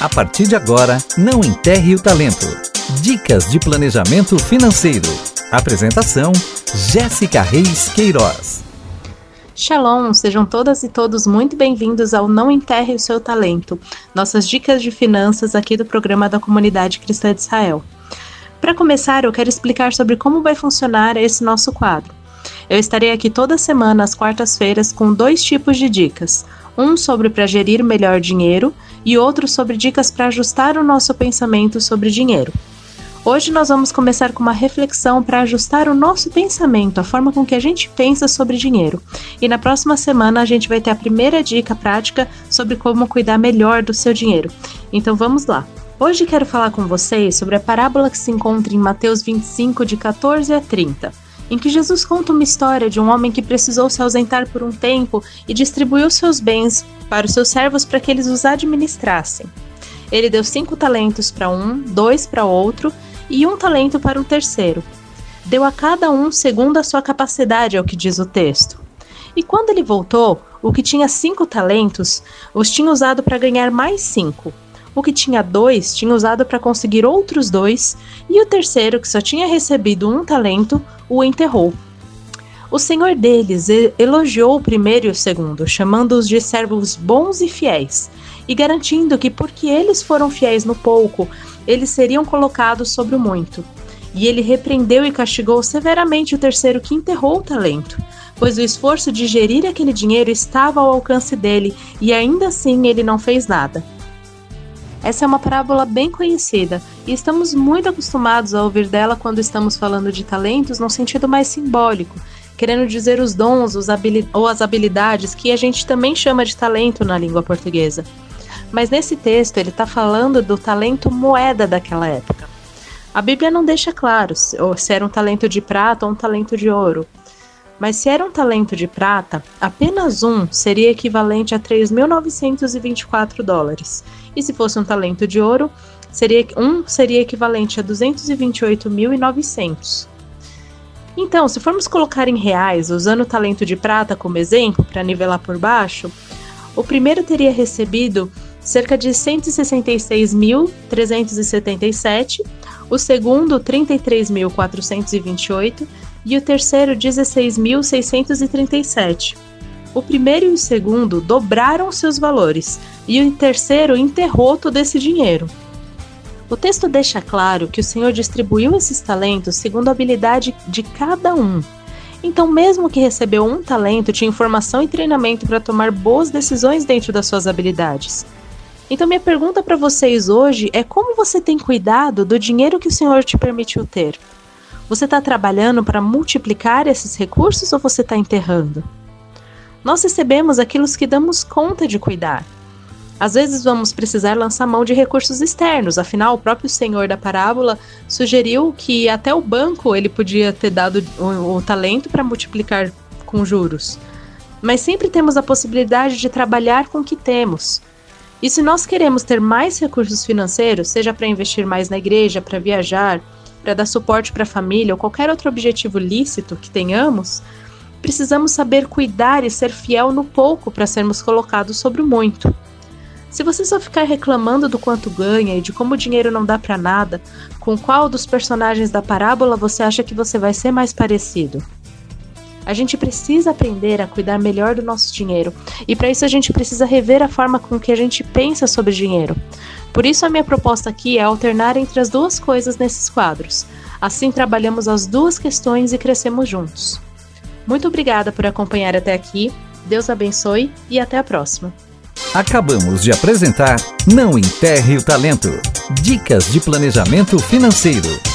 A partir de agora, não enterre o talento. Dicas de planejamento financeiro. Apresentação: Jéssica Reis Queiroz. Shalom, sejam todas e todos muito bem-vindos ao Não Enterre o Seu Talento, nossas dicas de finanças aqui do programa da Comunidade Cristã de Israel. Para começar, eu quero explicar sobre como vai funcionar esse nosso quadro. Eu estarei aqui toda semana às quartas-feiras com dois tipos de dicas: um sobre para gerir melhor dinheiro e outro sobre dicas para ajustar o nosso pensamento sobre dinheiro. Hoje nós vamos começar com uma reflexão para ajustar o nosso pensamento, a forma com que a gente pensa sobre dinheiro. E na próxima semana a gente vai ter a primeira dica prática sobre como cuidar melhor do seu dinheiro. Então vamos lá. Hoje quero falar com vocês sobre a parábola que se encontra em Mateus 25, de 14 a 30 em que Jesus conta uma história de um homem que precisou se ausentar por um tempo e distribuiu seus bens para os seus servos para que eles os administrassem. Ele deu cinco talentos para um, dois para outro e um talento para um terceiro. Deu a cada um segundo a sua capacidade, é o que diz o texto. E quando ele voltou, o que tinha cinco talentos os tinha usado para ganhar mais cinco. O que tinha dois tinha usado para conseguir outros dois, e o terceiro, que só tinha recebido um talento, o enterrou. O senhor deles elogiou o primeiro e o segundo, chamando-os de servos bons e fiéis, e garantindo que, porque eles foram fiéis no pouco, eles seriam colocados sobre o muito. E ele repreendeu e castigou severamente o terceiro que enterrou o talento, pois o esforço de gerir aquele dinheiro estava ao alcance dele, e ainda assim ele não fez nada. Essa é uma parábola bem conhecida e estamos muito acostumados a ouvir dela quando estamos falando de talentos num sentido mais simbólico, querendo dizer os dons os ou as habilidades que a gente também chama de talento na língua portuguesa. Mas nesse texto ele está falando do talento moeda daquela época. A Bíblia não deixa claro se era um talento de prata ou um talento de ouro. Mas se era um talento de prata, apenas um seria equivalente a 3.924 dólares. E se fosse um talento de ouro, seria, um seria equivalente a 228.900. Então, se formos colocar em reais, usando o talento de prata como exemplo para nivelar por baixo, o primeiro teria recebido cerca de 166.377, o segundo 33.428 e o terceiro 16.637. O primeiro e o segundo dobraram seus valores e o terceiro enterrou todo esse dinheiro. O texto deixa claro que o Senhor distribuiu esses talentos segundo a habilidade de cada um. Então, mesmo que recebeu um talento, tinha informação e treinamento para tomar boas decisões dentro das suas habilidades. Então, minha pergunta para vocês hoje é como você tem cuidado do dinheiro que o Senhor te permitiu ter? Você está trabalhando para multiplicar esses recursos ou você está enterrando? Nós recebemos aquilo que damos conta de cuidar. Às vezes vamos precisar lançar mão de recursos externos, afinal o próprio senhor da parábola sugeriu que até o banco ele podia ter dado o, o talento para multiplicar com juros. Mas sempre temos a possibilidade de trabalhar com o que temos. E se nós queremos ter mais recursos financeiros, seja para investir mais na igreja, para viajar, para dar suporte para a família ou qualquer outro objetivo lícito que tenhamos, precisamos saber cuidar e ser fiel no pouco para sermos colocados sobre o muito. Se você só ficar reclamando do quanto ganha e de como o dinheiro não dá para nada, com qual dos personagens da parábola você acha que você vai ser mais parecido? A gente precisa aprender a cuidar melhor do nosso dinheiro, e para isso a gente precisa rever a forma com que a gente pensa sobre dinheiro. Por isso, a minha proposta aqui é alternar entre as duas coisas nesses quadros. Assim, trabalhamos as duas questões e crescemos juntos. Muito obrigada por acompanhar até aqui, Deus abençoe e até a próxima. Acabamos de apresentar Não Enterre o Talento Dicas de Planejamento Financeiro.